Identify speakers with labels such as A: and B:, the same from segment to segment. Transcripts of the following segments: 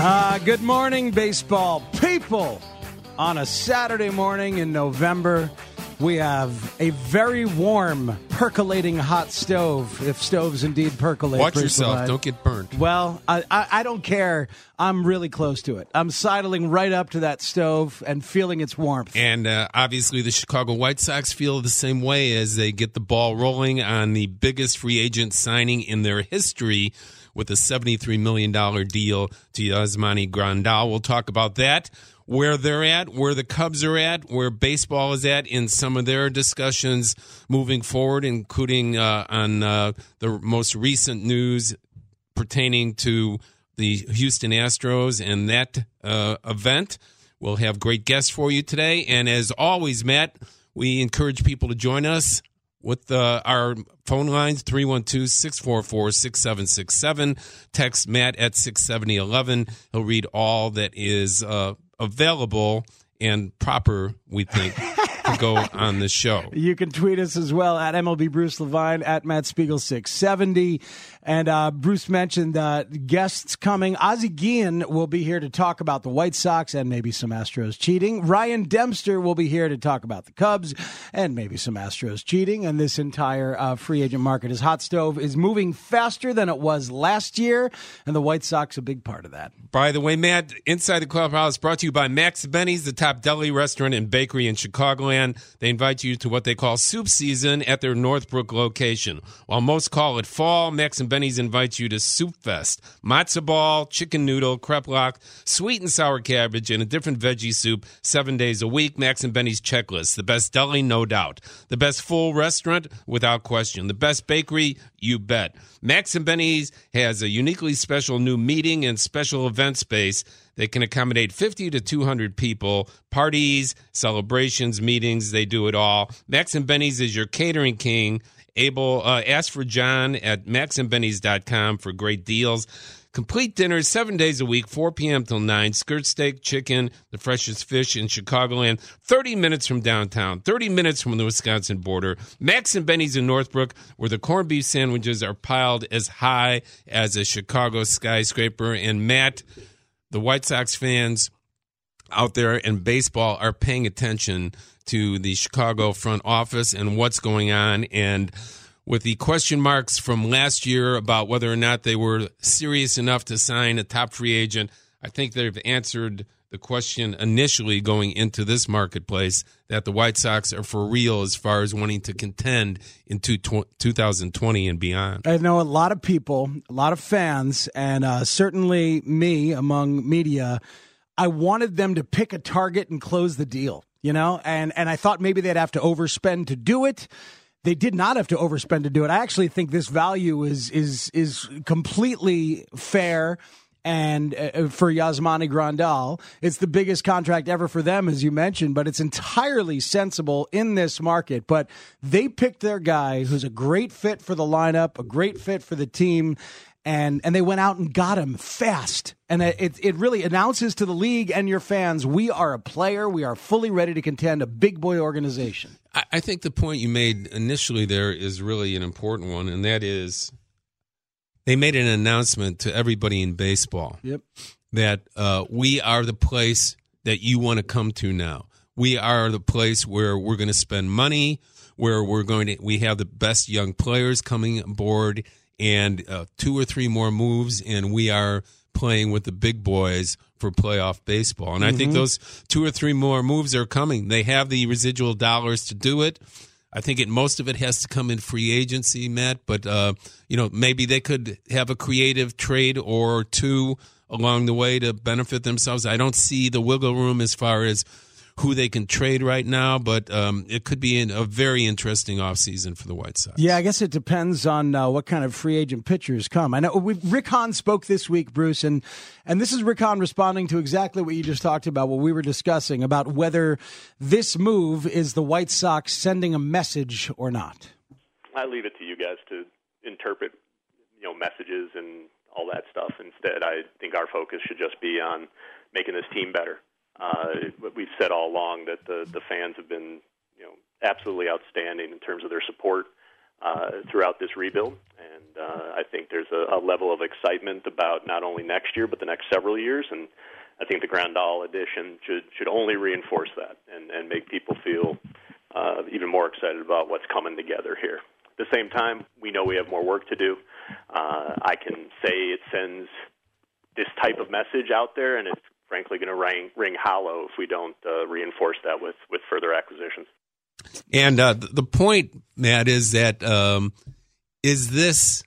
A: Uh, good morning, baseball people. On a Saturday morning in November, we have a very warm, percolating hot stove. If stoves indeed percolate,
B: Watch yourself.
A: Levine.
B: Don't get burnt.
A: Well, I, I, I don't care. I'm really close to it. I'm sidling right up to that stove and feeling its warmth.
B: And uh, obviously, the Chicago White Sox feel the same way as they get the ball rolling on the biggest free agent signing in their history with a $73 million deal to Yasmani Grandal. We'll talk about that, where they're at, where the Cubs are at, where baseball is at in some of their discussions moving forward, including uh, on uh, the most recent news pertaining to the Houston Astros and that uh, event. We'll have great guests for you today. And as always, Matt, we encourage people to join us with uh, our phone lines 312-644-6767 text matt at 67011 he'll read all that is uh, available and proper we think to go on the show.
A: You can tweet us as well at MLB Bruce Levine at Matt Spiegel six seventy, and uh, Bruce mentioned uh, guests coming. Ozzie Guillen will be here to talk about the White Sox and maybe some Astros cheating. Ryan Dempster will be here to talk about the Cubs and maybe some Astros cheating. And this entire uh, free agent market, is hot stove, is moving faster than it was last year, and the White Sox a big part of that.
B: By the way, Matt, Inside the Clubhouse brought to you by Max Benny's, the top deli restaurant and bakery in Chicagoland. They invite you to what they call soup season at their Northbrook location. While most call it fall, Max and Benny's invites you to Soup Fest. Matzo ball, chicken noodle, kreplach, sweet and sour cabbage, and a different veggie soup seven days a week. Max and Benny's checklist. The best deli, no doubt. The best full restaurant, without question. The best bakery, you bet. Max and Benny's has a uniquely special new meeting and special event space that can accommodate 50 to 200 people, parties, celebrations, meetings, they do it all. Max and Benny's is your catering king. Able uh, ask for John at maxandbenny's.com for great deals. Complete dinners seven days a week, 4 p.m. till 9. Skirt steak, chicken, the freshest fish in Chicagoland. 30 minutes from downtown, 30 minutes from the Wisconsin border. Max and Benny's in Northbrook, where the corned beef sandwiches are piled as high as a Chicago skyscraper. And Matt, the White Sox fans out there in baseball are paying attention to the Chicago front office and what's going on. And with the question marks from last year about whether or not they were serious enough to sign a top free agent, I think they've answered the question initially going into this marketplace that the White Sox are for real as far as wanting to contend in 2020 and beyond.
A: I know a lot of people, a lot of fans, and uh, certainly me among media. I wanted them to pick a target and close the deal, you know, and and I thought maybe they'd have to overspend to do it. They did not have to overspend to do it. I actually think this value is is is completely fair. And uh, for Yasmani Grandal, it's the biggest contract ever for them, as you mentioned, but it's entirely sensible in this market. But they picked their guy who's a great fit for the lineup, a great fit for the team, and and they went out and got him fast. And it it really announces to the league and your fans, we are a player, we are fully ready to contend, a big boy organization.
B: I, I think the point you made initially there is really an important one, and that is they made an announcement to everybody in baseball
A: Yep.
B: that uh, we are the place that you want to come to now. We are the place where we're going to spend money, where we're going to we have the best young players coming aboard and uh, two or three more moves, and we are playing with the big boys for playoff baseball. And I think those two or three more moves are coming. They have the residual dollars to do it. I think it most of it has to come in free agency, Matt. But uh, you know, maybe they could have a creative trade or two along the way to benefit themselves. I don't see the wiggle room as far as who they can trade right now, but um, it could be in a very interesting offseason for the White Sox.
A: Yeah, I guess it depends on uh, what kind of free agent pitchers come. I know we, Rick Hahn spoke this week, Bruce, and and this is Rick Hahn responding to exactly what you just talked about, what we were discussing about whether this move is the White Sox sending a message or not.
C: I leave it to you guys to interpret, you know, messages and all that stuff. Instead, I think our focus should just be on making this team better. Uh, we've said all along that the the fans have been, you know, absolutely outstanding in terms of their support uh, throughout this rebuild, and uh, I think there's a, a level of excitement about not only next year but the next several years, and I think the grand Grandal edition should should only reinforce that and and make people feel uh, even more excited about what's coming together here. At the same time, we know we have more work to do. Uh, I can say it sends this type of message out there, and it's frankly going to ring, ring hollow if we don't uh, reinforce that with, with further acquisitions.
B: And uh, the point, Matt, is that um, is this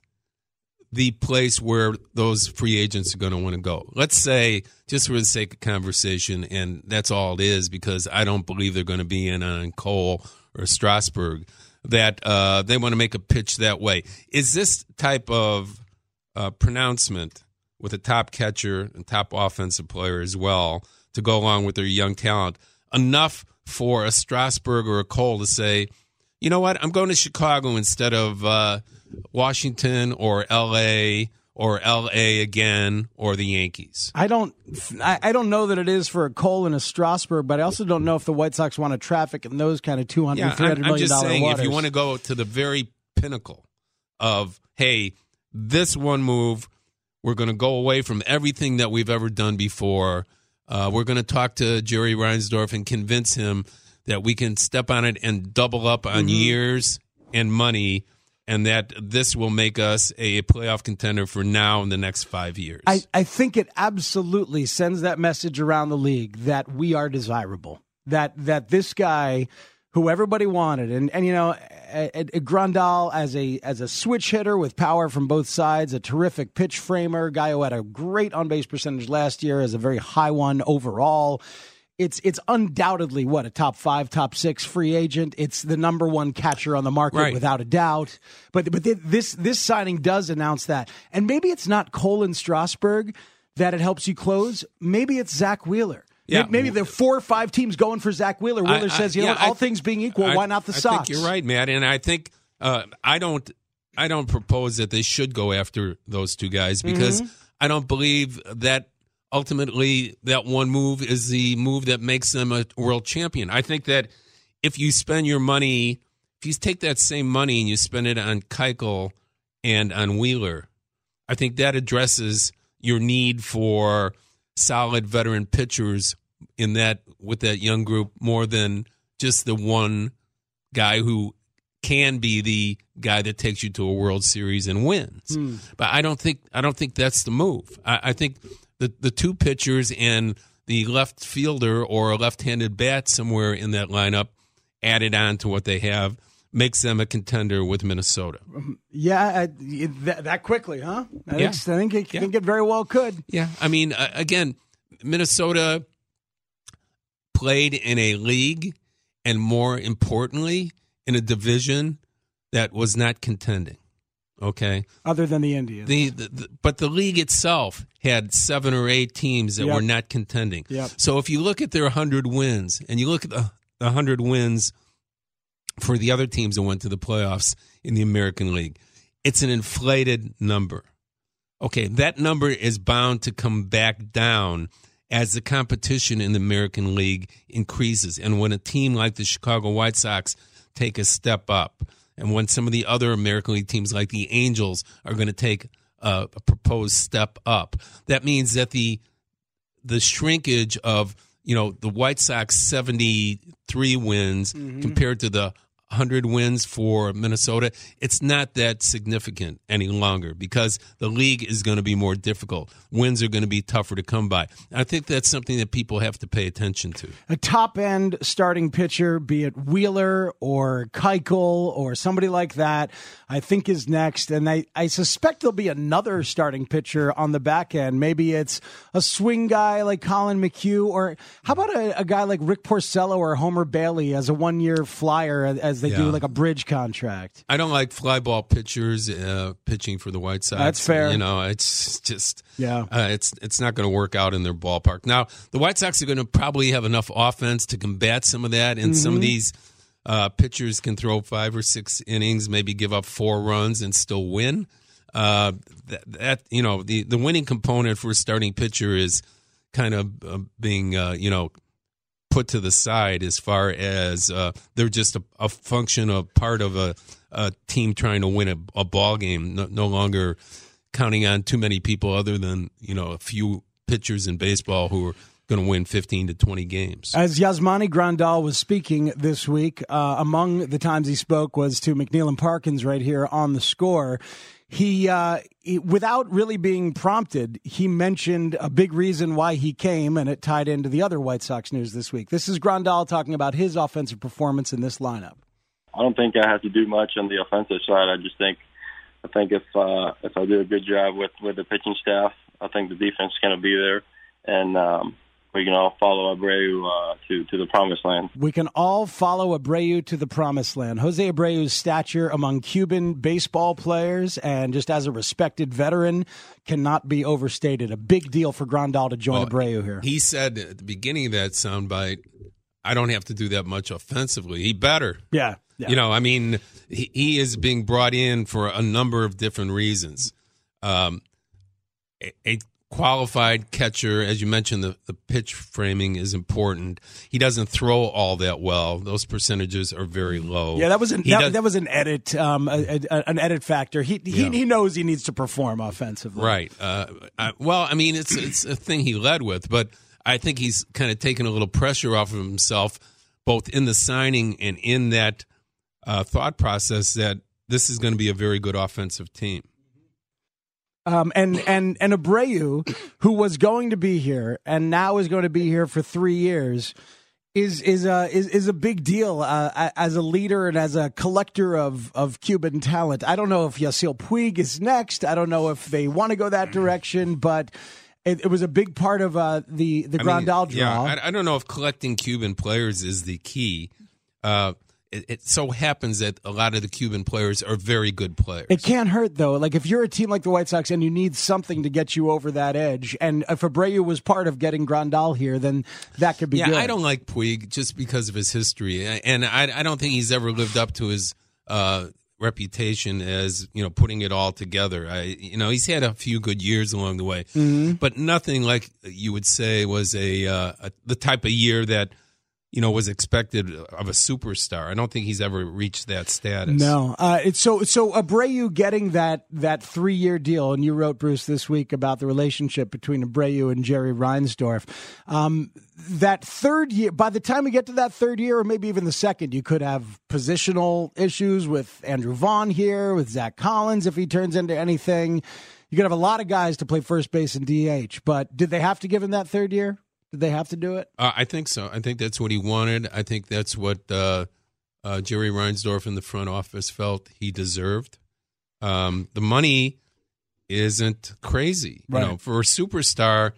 B: the place where those free agents are going to want to go? Let's say, just for the sake of conversation, and that's all it is, because I don't believe they're going to be in on Cole or Strasburg, that uh, they want to make a pitch that way. Is this type of uh, pronouncement with a top catcher and top offensive player as well to go along with their young talent enough for a Strasburg or a Cole to say, you know what, I'm going to Chicago instead of uh, Washington or L.A. or L.A. again or the Yankees.
A: I don't, I, don't know that it is for a Cole and a Strasburg, but I also don't know if the White Sox want to traffic in those kind of 200,
B: Yeah,
A: 300
B: I'm, I'm just saying,
A: waters.
B: if you want to go to the very pinnacle of, hey, this one move, we're going to go away from everything that we've ever done before. Uh, we're going to talk to Jerry Reinsdorf and convince him that we can step on it and double up on
A: Mm-hmm.
B: years and money, and that this will make us a playoff contender for now and the next five years.
A: I, I think it absolutely sends that message around the league that we are desirable. That that this guy, who everybody wanted, and and you know, Grandal as a as a switch hitter with power from both sides, a terrific pitch framer, guy who had a great on base percentage last year, as a very high one overall. It's it's undoubtedly what a top five, top six free agent. It's the number one catcher on the market
B: Right.
A: without a doubt. But but this this signing does announce that, and maybe it's not Cole and Strasburg that it helps you close. Maybe it's Zack Wheeler.
B: Yeah.
A: Maybe there are four or five teams going for Zack Wheeler. Wheeler
B: I- I-
A: says, you know,
B: yeah,
A: what, all things being equal,
B: I-
A: why not the
B: I
A: Sox?
B: think you're right, Matt, and I think uh, I don't. I don't propose that they should go after those two guys because
A: Mm-hmm.
B: I don't believe that ultimately that one move is the move that makes them a world champion. I think that if you spend your money, if you take that same money and you spend it on Keuchel and on Wheeler, I think that addresses your need for solid veteran pitchers in that with that young group more than just the one guy who can be the guy that takes you to a World Series and wins. But I don't think I don't think that's the move. I, I think the the two pitchers and the left fielder or a left-handed bat somewhere in that lineup added on to what they have makes them a contender with Minnesota.
A: yeah, uh, that, that quickly, huh? I,
B: Yeah.
A: think, I think it,
B: Yeah.
A: think it very well could.
B: Yeah, I mean, uh, again, Minnesota played in a league, and more importantly, in a division that was not contending. Okay,
A: Other than the Indians.
B: the, the, the but the league itself had seven or eight teams that
A: Yep.
B: were not contending.
A: Yep.
B: So if you look at their hundred wins, and you look at the the hundred wins for the other teams that went to the playoffs in the American League, it's an inflated number. Okay, that number is bound to come back down as the competition in the American League increases. And when a team like the Chicago White Sox take a step up, and when some of the other American League teams like the Angels are going to take a, a proposed step up, that means that the the shrinkage of you know the White Sox seventy three wins mm-hmm. compared to the 100 wins for Minnesota, it's not that significant any longer because the league is going to be more difficult. Wins are going to be tougher to come by. I think that's something that people have to pay attention to.
A: A top end starting pitcher, be it Wheeler or Keuchel or somebody like that, I think is next. And I, I suspect there'll be another starting pitcher on the back end. Maybe it's a swing guy like Collin McHugh, or how about a, a guy like Rick Porcello or Homer Bailey as a one year flyer as they
B: Yeah.
A: do like a bridge contract.
B: I don't like fly ball pitchers uh, pitching for the White Sox.
A: That's fair.
B: You know, it's just
A: Yeah.
B: uh, it's it's not going to work out in their ballpark. Now, the White Sox are going to probably have enough offense to combat some of that, and some of these uh, pitchers can throw five or six innings, maybe give up four runs and still win. Uh, that, that you know, the the winning component for a starting pitcher is kind of uh, being uh, you know put to the side as far as uh, they're just a, a function of part of a, a team trying to win a, a ball game, no, no longer counting on too many people other than you know a few pitchers in baseball who are going to win 15 to 20 games.
A: As Yasmani Grandal was speaking this week, uh, among the times he spoke was to McNeil and Parkins right here on the score. He, uh, he, without really being prompted, he mentioned a big reason why he came, and it tied into the other White Sox news this week. This is Grandal talking about his offensive performance in this lineup.
D: I don't think I have to do much on the offensive side. I just think I think if uh, if I do a good job with with the pitching staff, I think the defense is going to be there, and um, we can all follow Abreu uh, to to the promised land.
A: We can all follow Abreu to the promised land. Jose Abreu's stature among Cuban baseball players and just as a respected veteran cannot be overstated. A big deal for Grandal to join
B: Well,
A: Abreu here.
B: He said at the beginning of that soundbite, I don't have to do that much offensively. He better.
A: yeah. yeah.
B: You know, I mean, he, he is being brought in for a number of different reasons. Um, a, a qualified catcher, as you mentioned, the, the pitch framing is important. He doesn't throw all that well; those percentages are very low.
A: Yeah, that was an that,
B: does-
A: that was an edit, um, a, a, an edit factor. He he,
B: Yeah.
A: he knows he needs to perform offensively.
B: Right. Uh, I, well, I mean, it's it's a thing he led with, but I think he's kind of taken a little pressure off of himself, both in the signing and in that uh, thought process that this is going to be a very good offensive team.
A: Um, and and and Abreu, who was going to be here and now is going to be here for three years, is is a is, is a big deal uh, as a leader and as a collector of of Cuban talent. I don't know if Yasiel Puig is next. I don't know if they want to go that direction, but. It, it was a big part of uh, the the
B: I mean,
A: Grandal draw.
B: Yeah, I, I don't know if collecting Cuban players is the key. Uh, it, it so happens that a lot of the Cuban players are very good players.
A: It can't hurt though. Like if you're a team like the White Sox and you need something to get you over that edge, and if Abreu was part of getting Grandal here, then that could be
B: yeah,
A: good.
B: I don't like Puig just because of his history, and I, I don't think he's ever lived up to his uh, reputation as you know putting it all together. I, you know, he's had a few good years along the way,
A: Mm-hmm.
B: but nothing like you would say was a, uh, a the type of year that you know was expected of a superstar. I don't think he's ever reached that status.
A: No, uh, it's so so Abreu getting that that three year deal, and you wrote Bruce this week about the relationship between Abreu and Jerry Reinsdorf. Um, that third year, by the time we get to that third year, or maybe even the second, you could have positional issues with Andrew Vaughn here, with Zack Collins if he turns into anything. You could have a lot of guys to play first base and DH, but did they have to give him that third year? Did they have to do it?
B: Uh, I think so. I think that's what he wanted. I think that's what uh, uh, Jerry Reinsdorf in the front office felt he deserved. Um, the money isn't crazy.
A: Right.
B: You know, for a superstar,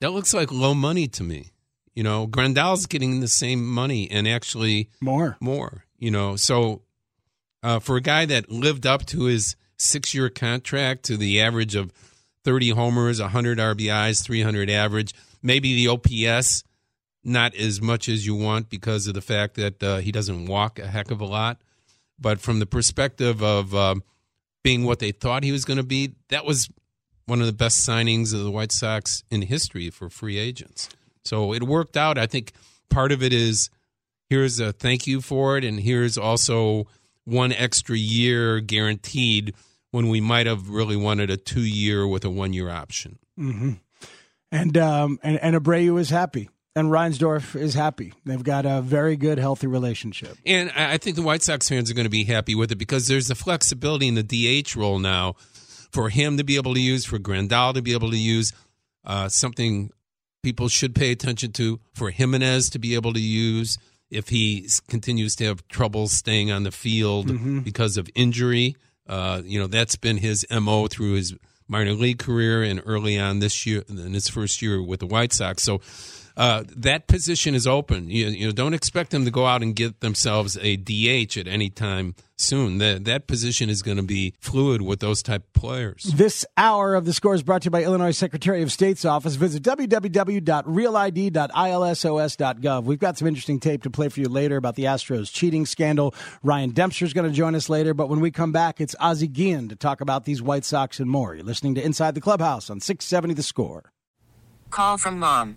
B: that looks like low money to me. You know, Grandal's getting the same money and actually
A: More.
B: more. You know, so uh, for a guy that lived up to his six-year contract to the average of 30 homers, 100 RBIs, 300 average, maybe the OPS not as much as you want because of the fact that uh, he doesn't walk a heck of a lot. But from the perspective of um, being what they thought he was going to be, that was one of the best signings of the White Sox in history for free agents. So it worked out. I think part of it is here's a thank you for it, and here's also one extra year guaranteed when we might have really wanted a two year with a one year option.
A: And um and, and Abreu is happy. And Reinsdorf is happy. They've got a very good, healthy relationship.
B: And I think the White Sox fans are going to be happy with it because there's the flexibility in the DH role now for him to be able to use, for Grandal to be able to use uh, something people should pay attention to, for Jimenez to be able to use if he continues to have trouble staying on the field mm-hmm. because of injury. Uh, you know, that's been his MO through his minor league career and early on this year in his first year with the White Sox. So uh, that position is open. You, you, know, don't expect them to go out and get themselves a DH at any time soon. That that position is going to be fluid with those type of players.
A: This hour of the score is brought to you by Illinois Secretary of State's office. Visit www.realid.ilsos.gov. We've got some interesting tape to play for you later about the Astros cheating scandal. Ryan Dempster is going to join us later, but when we come back, it's Ozzie Guillen to talk about these White Sox and more. You're listening to Inside the Clubhouse on 670 The Score.
E: Call from mom.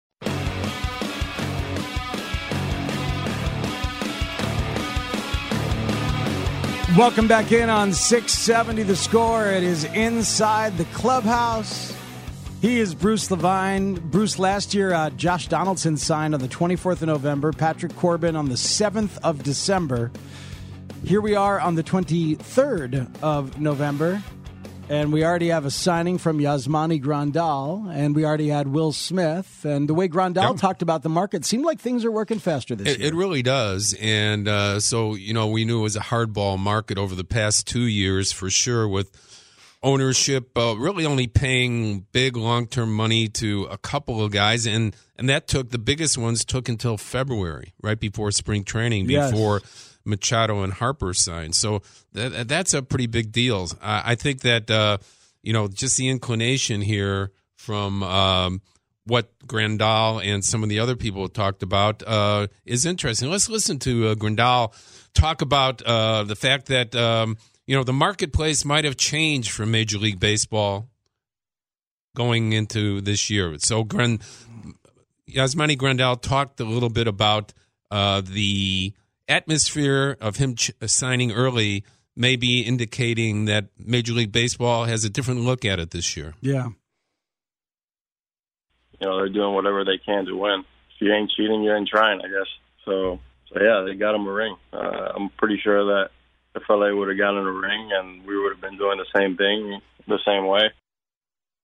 A: Welcome back in on 670 the score. It is inside the clubhouse. He is Bruce Levine. Bruce, last year, uh, Josh Donaldson signed on the 24th of November, Patrick Corbin on the 7th of December. Here we are on the 23rd of November. And we already have a signing from Yasmani Grandal, and we already had Will Smith. And the way Grandal talked about the market seemed like things are working faster this
B: it,
A: year.
B: It really does. And uh, so, you know, we knew it was a hardball market over the past two years for sure, with ownership uh, really only paying big long term money to a couple of guys. And, and that took the biggest ones took until February, right before spring training, before. Yes Machado and Harper signed. So that, that's a pretty big deal. I, I think that uh, you know just the inclination here from um, what Grandal and some of the other people talked about uh, is interesting. Let's listen to uh, Grandal talk about uh, the fact that um, you know the marketplace might have changed for Major League Baseball going into this year. So Grand Yasmani Grandal talked a little bit about uh, the atmosphere of him ch- signing early may be indicating that Major League Baseball has a different look at it this year.
A: Yeah.
D: You know, they're doing whatever they can to win. If you ain't cheating, you ain't trying, I guess. So, so yeah, they got him a ring. Uh, I'm pretty sure that if LA would have gotten a ring and we would have been doing the same thing the same way,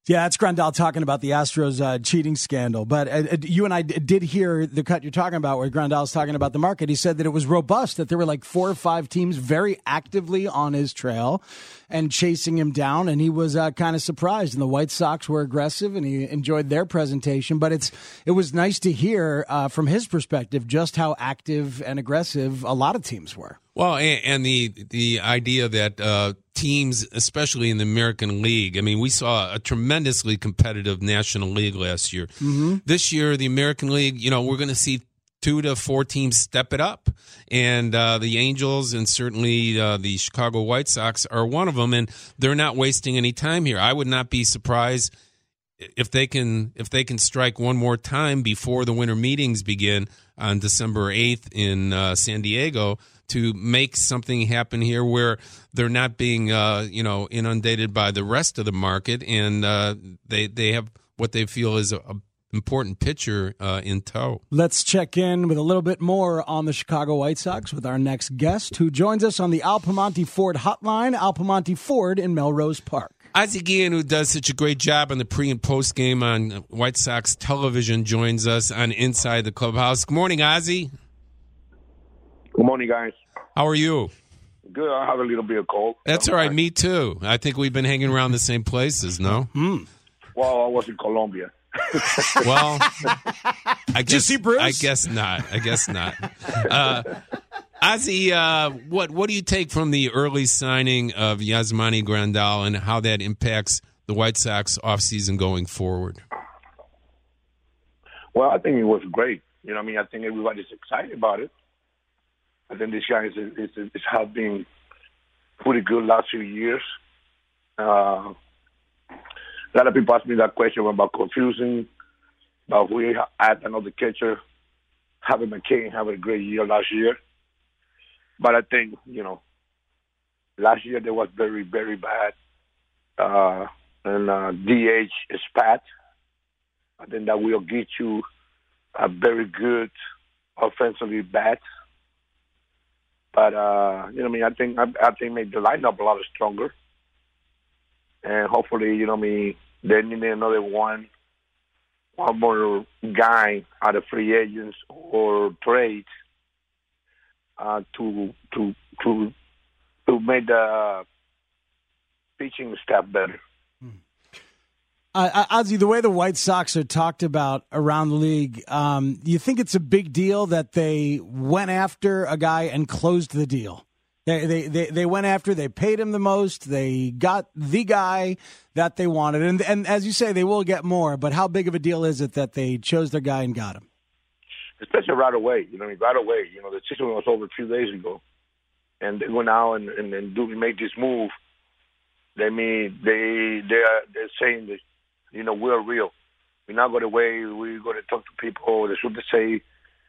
A: yeah, that's Grandal talking about the Astros uh, cheating scandal. But uh, uh you and I did hear the cut you're talking about where Grandal's talking about the market. He said that it was robust, that there were like four or five teams very actively on his trail and chasing him down. And he was uh, kind of surprised. And the White Sox were aggressive and he enjoyed their presentation. But it's it was nice to hear uh, from his perspective just how active and aggressive a lot of teams were.
B: Well, and, and the the idea that uh, teams, especially in the American League, I mean, we saw a tremendously competitive National League last year. Mm-hmm. This year, the American League, you know, we're going to see two to four teams step it up, and uh, the Angels and certainly uh, the Chicago White Sox are one of them, and they're not wasting any time here. I would not be surprised if they can if they can strike one more time before the winter meetings begin on December eighth in uh, San Diego to make something happen here where they're not being uh, you know inundated by the rest of the market and uh, they they have what they feel is a, a important pitcher uh, in tow.
A: Let's check in with a little bit more on the Chicago White Sox with our next guest who joins us on the Al Piemonte Ford hotline, Al Piemonte Ford in Melrose Park.
B: Ozzie Guillen, who does such a great job on the pre and post game on White Sox television, joins us on Inside the Clubhouse. Good morning, Ozzie.
F: Good morning, guys.
B: How are you?
F: Good. I have a little bit of cold.
B: That's all right. Me too. I think we've been hanging around the same places. No.
F: Well, I was in Colombia.
B: Well, I guess
A: you see Bruce?
B: I guess not. I guess not. Uh, Ozzy, uh, what what do you take from the early signing of Yasmani Grandal and how that impacts the White Sox offseason going forward?
F: Well, I think it was great. You know, what I mean, I think everybody's excited about it. I think this guy is is, is, is has been pretty good last few years. Uh, a lot of people ask me that question about confusing, about who he had another catcher. Having McCann having a great year last year. But I think, you know, last year they was very, very bad. Uh, and uh, DH is Pat. I think that will get you a very good offensively bat. But uh, you know, I mean, I think I, I think make the lineup a lot stronger, and hopefully, you know, I mean, they need another one, one more guy out of free agents or trade uh, to to to to make the pitching staff better.
A: Uh, Ozzy, the way the White Sox are talked about around the league, um, you think it's a big deal that they went after a guy and closed the deal? They, they, they, they went after, they paid him the most, they got the guy that they wanted. And, and as you say, they will get more, but how big of a deal is it that they chose their guy and got him?
F: especially right away. You know, I mean, right away. You know, the season was over a few days ago, and they went out and and, and do make this move. They mean they they are they're saying that you know we're real. We're not going to wait. We're going to talk to people. They should say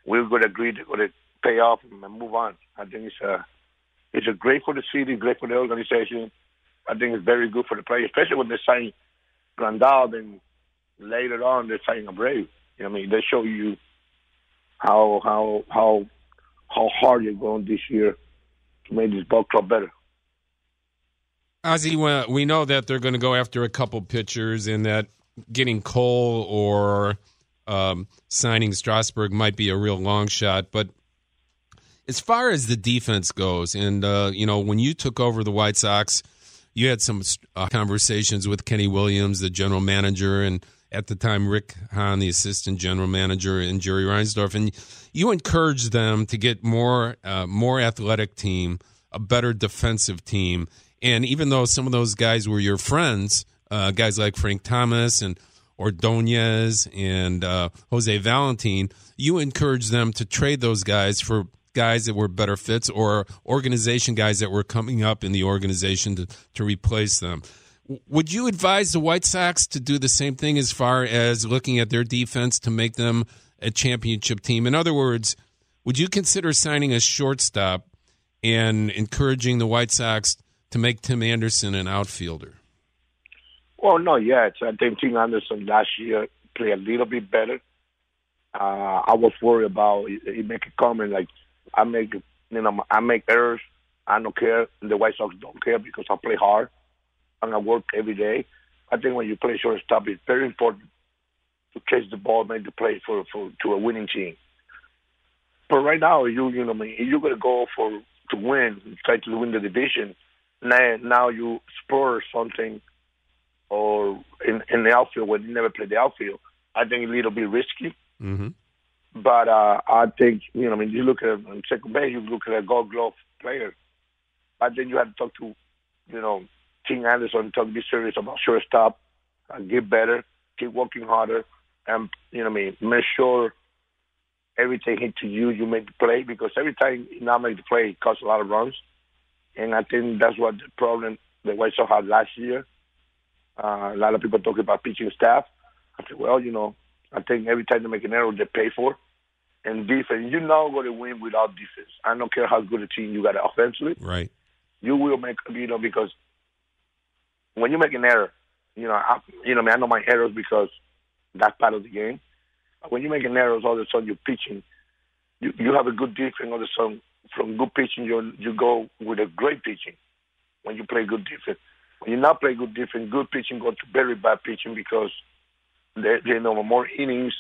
F: we're going to agree. They're going to pay off and move on. I think it's a it's a great for the city, great for the organization. I think it's very good for the players, especially when they sign Grandal. Then later on they're signing Abreu. You know, I mean, they show you how how how how hard you're going this year to make this ball club better.
B: Ozzy, we know that they're going to go after a couple pitchers, and that getting Cole or um, signing Strasburg might be a real long shot. But as far as the defense goes, and uh, you know, when you took over the White Sox, you had some uh, conversations with Kenny Williams, the general manager, and at the time Rick Hahn, the assistant general manager, and Jerry Reinsdorf, and you encouraged them to get more uh, more athletic team, a better defensive team, and even though some of those guys were your friends, uh, guys like Frank Thomas and Ordonez and uh, Jose Valentin, you encouraged them to trade those guys for guys that were better fits or organization guys that were coming up in the organization to, to replace them. Would you advise the White Sox to do the same thing as far as looking at their defense to make them a championship team? In other words, would you consider signing a shortstop and encouraging the White Sox to make Tim Anderson an outfielder?
F: Well, not yet. I think Tim Anderson last year played a little bit better. Uh, I was worried about he make a comment like I make you know I make errors. I don't care. The White Sox don't care because I play hard and I work every day. I think when you play shortstop, it's very important to catch the ball, make the play for for to a winning team. But right now, you you know, I mean, you're gonna go for to win, try to win the division. Now, now you spur something, or in in the outfield when you never played the outfield. I think a little bit risky.
B: Mm-hmm.
F: But uh, I think you know, I mean, you look at on second base, you look at a Gold Glove player. But then you have to talk to, you know, Tim Anderson, talk to be serious about shortstop, uh, get better, keep working harder, and you know, I mean, make sure everything hit to you, you make the play because every time you not make the play, it costs a lot of runs, and I think that's what the problem the White Sox had last year. Uh, a lot of people talk about pitching staff. I said, well, you know, I think every time they make an error, they pay for. And defense, you're not going to win without defense. I don't care how good a team you got offensively.
B: Right.
F: You will make, you know, because when you make an error, you know, I, you know, I, mean, I know my errors because that's part of the game. When you make an error, all of a sudden you're pitching. You you have a good defense. All of a sudden, from good pitching, you you go with a great pitching. When you play good defense, when you not play good defense, good pitching go to very bad pitching because they they know more innings,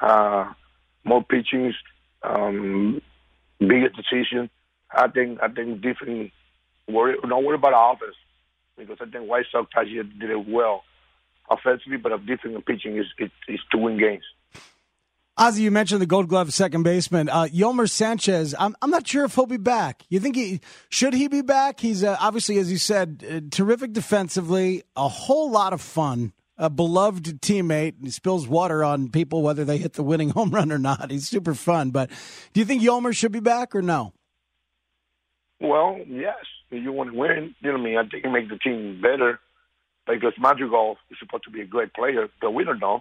F: uh, more pitchings, um, bigger decision. I think I think different. worry don't worry about offense because I think White Sox actually did it well offensively, but of and pitching is it, is to win games.
A: Ozzie, you mentioned the Gold Glove second baseman, uh, Yolmer Sanchez. I'm I'm not sure if he'll be back. You think he should he be back? He's uh, obviously, as you said, uh, terrific defensively, a whole lot of fun, a beloved teammate. He spills water on people whether they hit the winning home run or not. He's super fun. But do you think Yolmer should be back or no?
F: Well, yes. If you want to win, you know what I mean. I think it makes the team better because Madrigal is supposed to be a great player, but we don't know.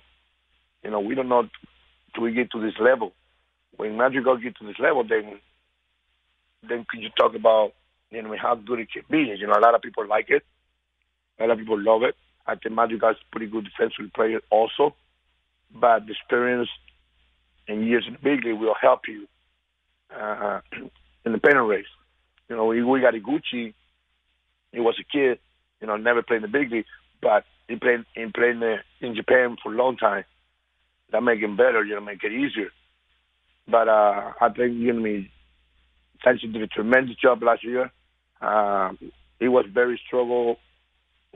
F: You know, we don't know till we get to this level. When Madrigal get to this level, then then could you talk about you know how good it can be? You know, a lot of people like it, a lot of people love it. I think Madrigal is a pretty good defensive player also, but the experience and years in the big league will help you uh, in the pennant race. You know, we, got Iguchi. He was a kid, you know, never played in the big league, but he played in playing in Japan for a long time that make him better, you know, make it easier. But uh, I think, you know, Sanchez did a tremendous job last year. Uh, he was very struggle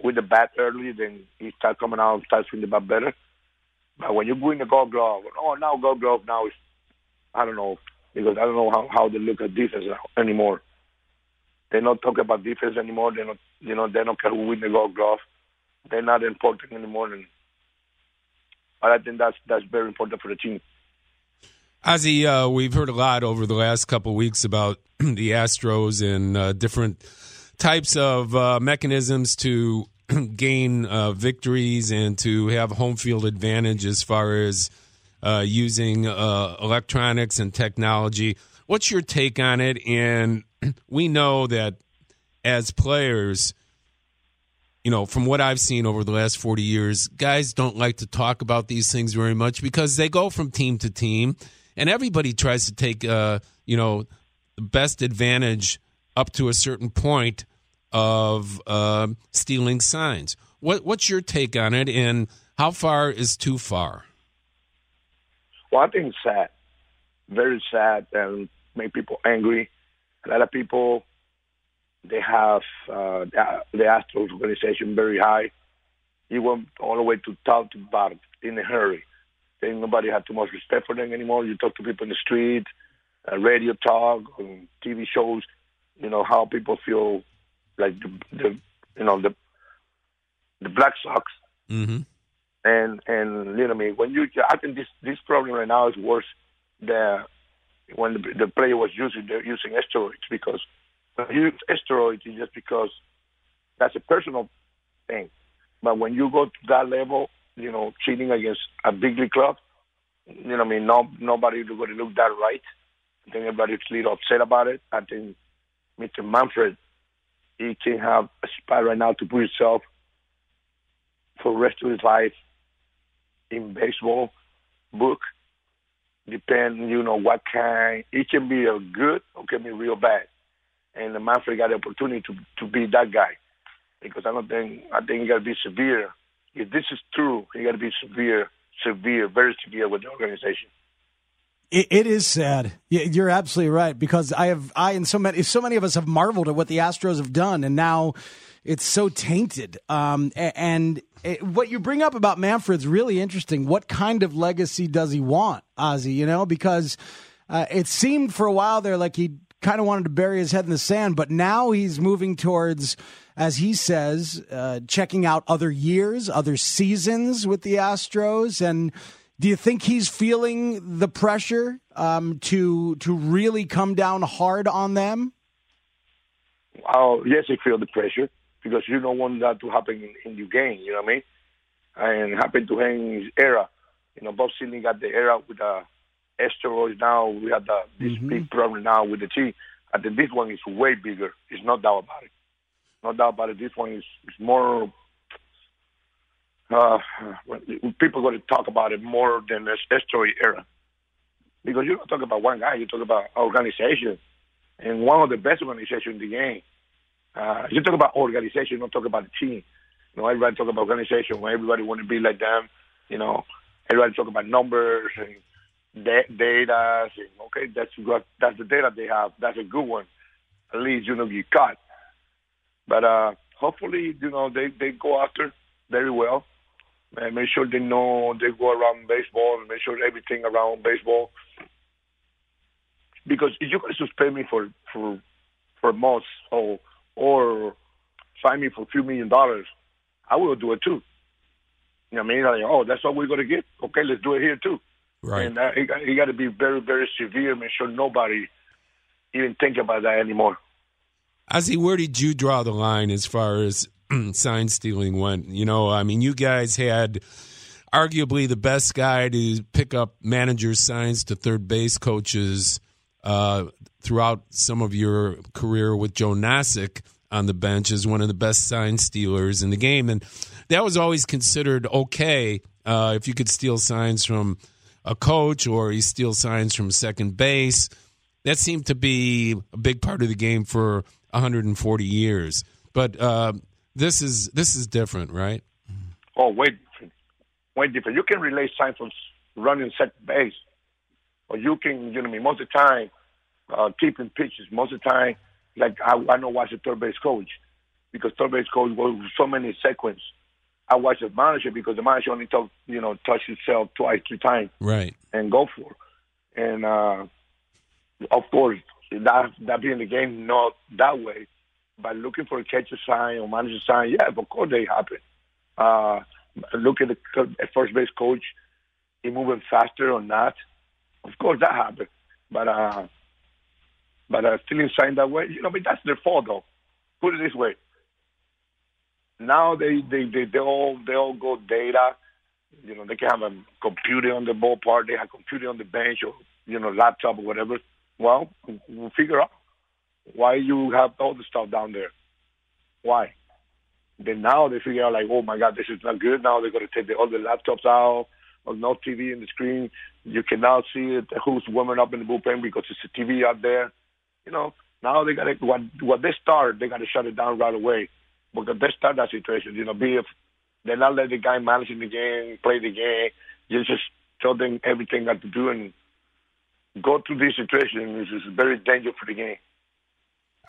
F: with the bat early, then he start coming out and started swinging the bat better. But when you go in the gold glove, oh, now gold glove now is, I don't know, because I don't know how, how they look at defense anymore. They're not talking about defense anymore. They're not, you know, they don't care who win the gold glove. They're not important anymore. And but I think that's that's very important for the team.
B: Ozzie, uh, we've heard a lot over the last couple weeks about the Astros and uh, different types of uh, mechanisms to gain uh, victories and to have home field advantage as far as uh, using uh, electronics and technology. What's your take on it? And we know that as players, you know, from what I've seen over the last 40 years, guys don't like to talk about these things very much because they go from team to team and everybody tries to take, uh, you know, the best advantage up to a certain point of uh, stealing signs. What, what's your take on it and how far is too far?
F: Well, I think it's sad, very sad and make people angry. A lot of people they have uh, the Astros organization very high. He went all the way to top to bottom in a hurry. Then nobody had too much respect for them anymore. You talk to people in the street, uh, radio talk, TV shows. You know how people feel like the, the you know the the Black Sox.
B: Mm-hmm.
F: And and you know I mean when you I think this this problem right now is worse than when the, the player was using they're using steroids because you use steroids is just because that's a personal thing. But when you go to that level, you know, cheating against a big league club, you know, I mean, no, nobody going to look that right. I think everybody's a little upset about it. I think Mr. Manfred, he can have a spot right now to put himself for the rest of his life in baseball book. Depend, you know, what kind. It can be a good or can be real bad and Manfred got the opportunity to to be that guy because I don't think I think he got to be severe. If this is true, he got to be severe, severe, very severe with the organization.
A: It, it is sad. You're absolutely right because I have I and so many so many of us have marveled at what the Astros have done, and now it's so tainted. Um, and it, what you bring up about Manfred's really interesting. What kind of legacy does he want, Ozzie? You know, because uh, it seemed for a while there like he kind of wanted to bury his head in the sand, but now he's moving towards, as he says, uh, checking out other years, other seasons with the Astros. And do you think he's feeling the pressure um, to to really come down hard on them?
F: Oh yes, he feel the pressure because you don't want that to happen in, in your game. You know what I mean? And happened to him in his era. You know, Bud Selig got the era with a uh, steroids now. We have the, this mm-hmm. big problem now with the team. I think this one is way bigger. It's no doubt about it. No doubt about it. This one is, is more. Uh, people going to talk about it more than the steroid era, because you don't talk about one guy. You talk about organization, and one of the best organizations in the game. Uh, you talk about organization, don't talk about the team. You know, everybody talk about organization. When everybody want to be like them, you know, everybody talk about numbers and da- data. And, okay, that's what that's the data they have. That's a good one. At least you know you cut. But uh, hopefully, you know, they they go after very well and make sure they know they go around baseball and make sure everything around baseball. Because if going to suspend me for for for months or or fine me for a few million dollars, I will do it too. You know what I mean? Like, oh, that's what we're going to get. Okay, let's do it here too.
B: Right.
F: And uh, you got to be very, very severe. Make sure nobody even think about that anymore.
B: I see. where did you draw the line as far as sign stealing went? You know, I mean, you guys had arguably the best guy to pick up managers' signs to third base coaches uh, throughout some of your career with Joe Nossek on the bench as one of the best sign stealers in the game. And that was always considered okay uh, if you could steal signs from a coach or you steal signs from second base. That seemed to be a big part of the game for 140 years. But uh, this is this is different, right?
F: Oh, way different. Way different. You can relay signs from running second base, or you can, you know, I mean, most of the time, uh, keeping pitches. Most of the time, like I, I know watch the third base coach because third base coach goes so many sequence. I watch the manager because the manager only talk, you know, touch himself twice, three times,
B: Right.
F: and go for. And uh, of course, that that being the game, not that way. But looking for a catcher sign or manager sign, yeah, of course they happen. Uh, look at the first base coach, he moving faster or not. Of course that happened. But uh, but uh, stealing sign that way, you know, but that's their fault though. Put it this way. Now they they they, they all they all go data. You know, they can have a computer on the ballpark, they have computer on the bench or you know, laptop or whatever. Well, we'll figure out why you have all the stuff down there. Why? Then now they figure out like, oh my God, this is not good. Now they're going to take the, all the laptops out, or no TV in the screen. You can now see it, who's warming up in the bullpen because it's a TV out there. You know, now they got to what what they start, they got to shut it down right away because they start that situation. You know, be if they're not let the guy managing the game, play the game. You just tell them everything got to do and go through this situation. This is very dangerous for the game.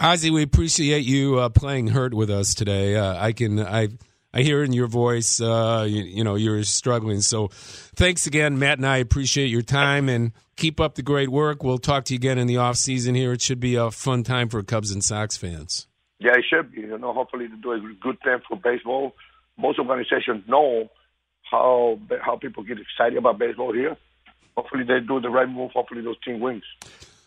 B: Ozzie, we appreciate you uh, playing hurt with us today. Uh, I can I I hear in your voice, uh, you, you know, you're struggling. So, thanks again, Matt, and I appreciate your time and keep up the great work. We'll talk to you again in the off season. Here, it should be a fun time for Cubs and Sox fans.
F: Yeah, it should be. You know, hopefully they do a good thing for baseball. Most organizations know how how people get excited about baseball here. Hopefully they do the right move. Hopefully those team wins.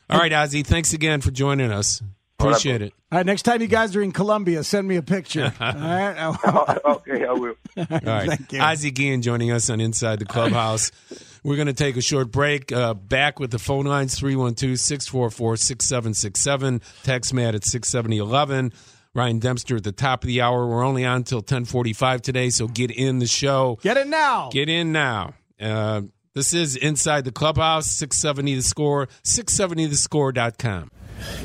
B: All right, Ozzie, thanks again for joining us. Appreciate it.
A: All right, next time you guys are in Columbia, send me a picture. All right.
F: okay, I will.
B: All right.
A: Thank you.
B: Ozzie Guillen joining us on Inside the Clubhouse. We're going to take a short break. Uh, back with the phone lines 312 644 6767. Text Matt at 67011. Ryan Dempster at the top of the hour. We're only on until 1045 today, so get in the show.
A: Get it now.
B: Get in now. Uh, this is Inside the Clubhouse, 670 The Score, 670thescore.com.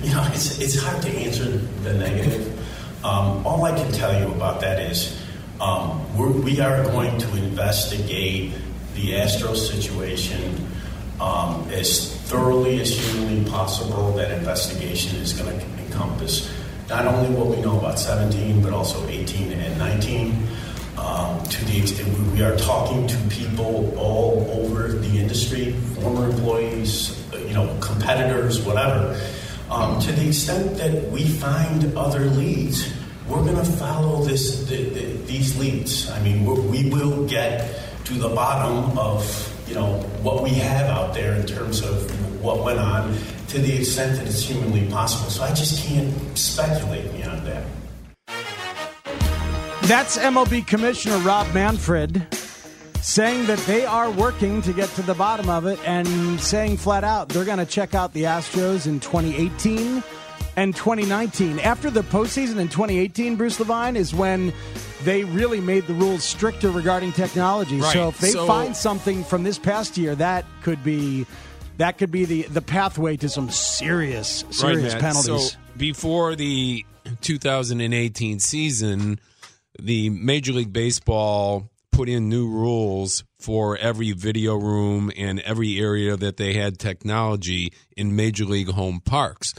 G: You know, it's, it's hard to answer the negative. Um, all I can tell you about that is um, we're, we are going to investigate the Astros situation um, as thoroughly as humanly possible. That investigation is going to encompass not only what we know about 17, but also 18 and 19. Um, to the extent we are talking to people all over the industry, former employees, you know, competitors, whatever. Um, to the extent that we find other leads, we're going to follow this the, the, these leads. I mean, we will get to the bottom of you know what we have out there in terms of what went on, to the extent that it's humanly possible. So I just can't speculate beyond that.
A: That's MLB Commissioner Rob Manfred saying that they are working to get to the bottom of it and saying flat out they're going to check out the Astros in 2018 and 2019. After the postseason in 2018, Bruce Levine, is when they really made the rules stricter regarding technology.
B: Right.
A: So if they
B: So-
A: find something from this past year, that could be. That could be the, the pathway to some serious, serious
B: Matt.
A: penalties.
B: So before the 2018 season, the Major League Baseball put in new rules for every video room and every area that they had technology in Major League home parks.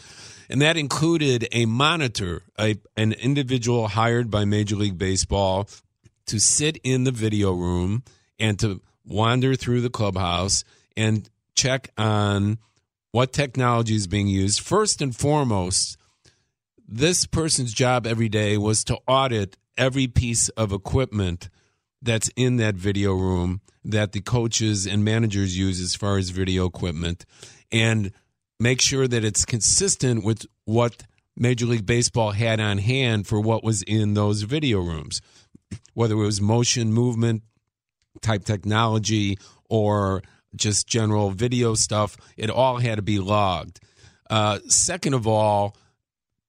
B: And that included a monitor, a, an individual hired by Major League Baseball to sit in the video room and to wander through the clubhouse and check on what technology is being used. First and foremost, this person's job every day was to audit every piece of equipment that's in that video room that the coaches and managers use as far as video equipment and make sure that it's consistent with what Major League Baseball had on hand for what was in those video rooms, whether it was motion movement type technology or just general video stuff, it all had to be logged. Uh, second of all,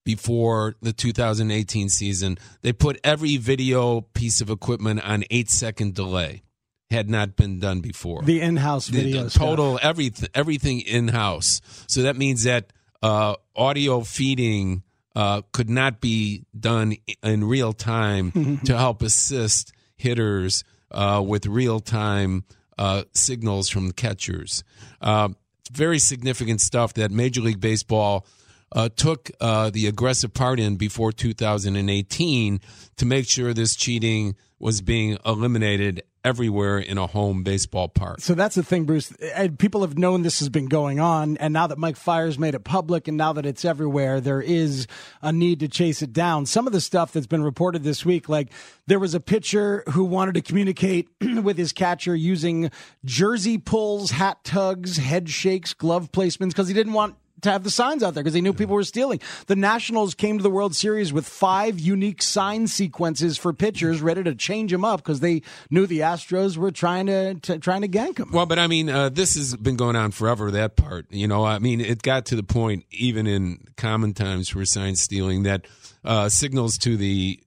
B: before the 2018 season, they put every video piece of equipment on eight second delay. Had not been done before.
A: The in-house video,
B: the, total everything, everything in-house. So that means that uh, audio feeding uh, could not be done in real time to help assist hitters uh, with real time uh, signals from catchers. Uh, very significant stuff that Major League Baseball uh, took uh, the aggressive part in before 2018 to make sure this cheating was being eliminated everywhere in a home baseball park.
A: So that's the thing, Bruce. People have known this has been going on, and now that Mike Fiers made it public, and now that it's everywhere, there is a need to chase it down. Some of the stuff that's been reported this week, like there was a pitcher who wanted to communicate with his catcher using jersey pulls, hat tugs, head shakes, glove placements, because he didn't want to have the signs out there because they knew people were stealing. The Nationals came to the World Series with five unique sign sequences for pitchers, ready to change them up because they knew the Astros were trying to, to trying to gank them.
B: Well, but I mean, uh, this has been going on forever. That part, you know, I mean, it got to the point even in common times for sign stealing that uh, signals to the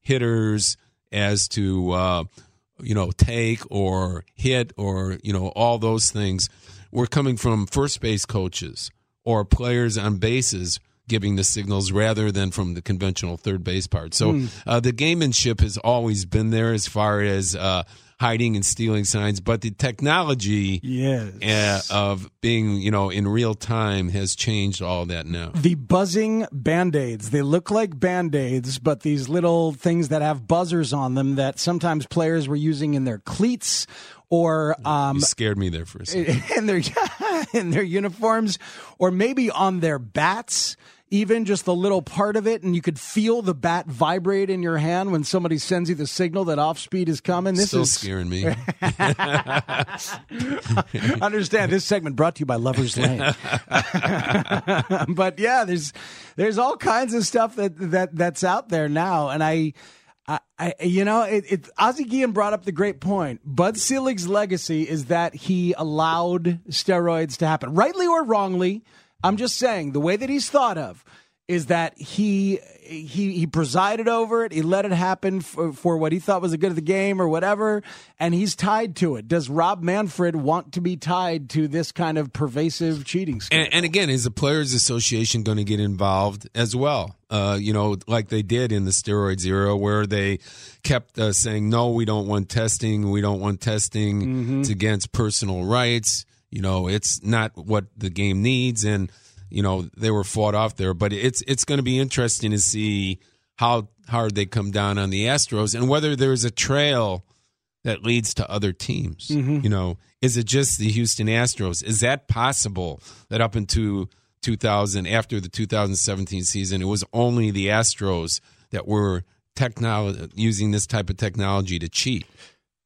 B: hitters as to uh, you know take or hit or you know all those things were coming from first base coaches or players on bases giving the signals rather than from the conventional third base part. So mm. uh, the gamemanship has always been there as far as uh, hiding and stealing signs, but the technology
A: yes.
B: uh, of being, you know, in real time has changed all that now.
A: The buzzing band-aids, they look like band-aids, but these little things that have buzzers on them that sometimes players were using in their cleats or um,
B: you scared me there for a second.
A: in their in their uniforms, or maybe on their bats. Even just the little part of it, and you could feel the bat vibrate in your hand when somebody sends you the signal that off speed is coming. This
B: Still
A: is
B: scaring me.
A: Understand this segment brought to you by Lovers Lane. but yeah, there's there's all kinds of stuff that that that's out there now, and I I, I, you know, it, it, Ozzie Guillen brought up the great point. Bud Selig's legacy is that he allowed steroids to happen, rightly or wrongly. I'm just saying the way that he's thought of is that he he he presided over it. He let it happen for, for, what he thought was a good of the game or whatever, and he's tied to it. Does Rob Manfred want to be tied to this kind of pervasive cheating?
B: And, and, again, is the Players Association going to get involved as well? Uh, you know, like they did in the steroids era, where they kept uh, saying, "No, we don't want testing. We don't want testing. Mm-hmm. It's against personal rights. You know, it's not what the game needs." and you know they were fought off there. But it's it's going to be interesting to see how hard they come down on the Astros and whether there's a trail that leads to other teams.
A: Mm-hmm.
B: You know, is it just the Houston Astros? Is that possible that up into 2000 after the 2017 season it was only the Astros that were technolo- using this type of technology to cheat?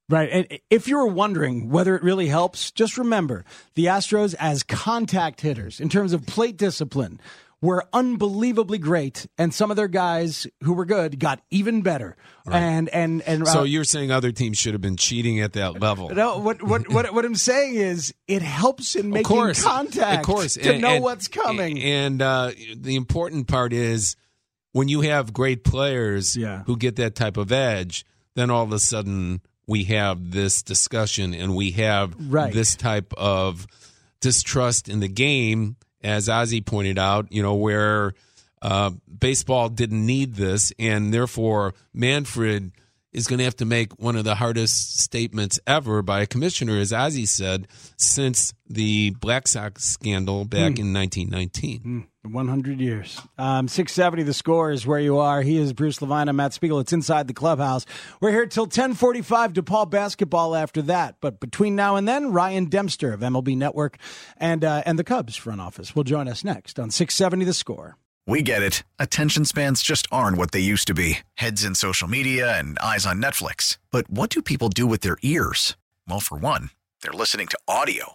A: Right. And if you were wondering whether it really helps, just remember the Astros as contact hitters in terms of plate discipline were unbelievably great, and some of their guys who were good got even better. Right. And and and
B: so uh, you're saying other teams should have been cheating at that level?
A: No, what what what, what I'm saying is it helps in making
B: course,
A: contact,
B: of course,
A: to
B: and,
A: know
B: and,
A: what's coming.
B: And uh, the important part is when you have great players
A: yeah.
B: who get that type of edge, then all of a sudden we have this discussion and we have
A: right.
B: this type of distrust in the game, as Ozzie pointed out, you know, where uh, baseball didn't need this, and therefore Manfred is going to have to make one of the hardest statements ever by a commissioner, as Ozzie said, since the Black Sox scandal back in 1919.
A: 100 years. Um, 670 the score is where you are. He is Bruce Levine. I'm Matt Spiegel. It's inside the clubhouse. We're here till 1045 DePaul basketball after that. But between now and then, Ryan Dempster of MLB Network and, uh, and the Cubs front office will join us next on 670 the score.
H: We get it. Attention spans just aren't what they used to be heads in social media and eyes on Netflix. But what do people do with their ears? Well, for one, they're listening to audio.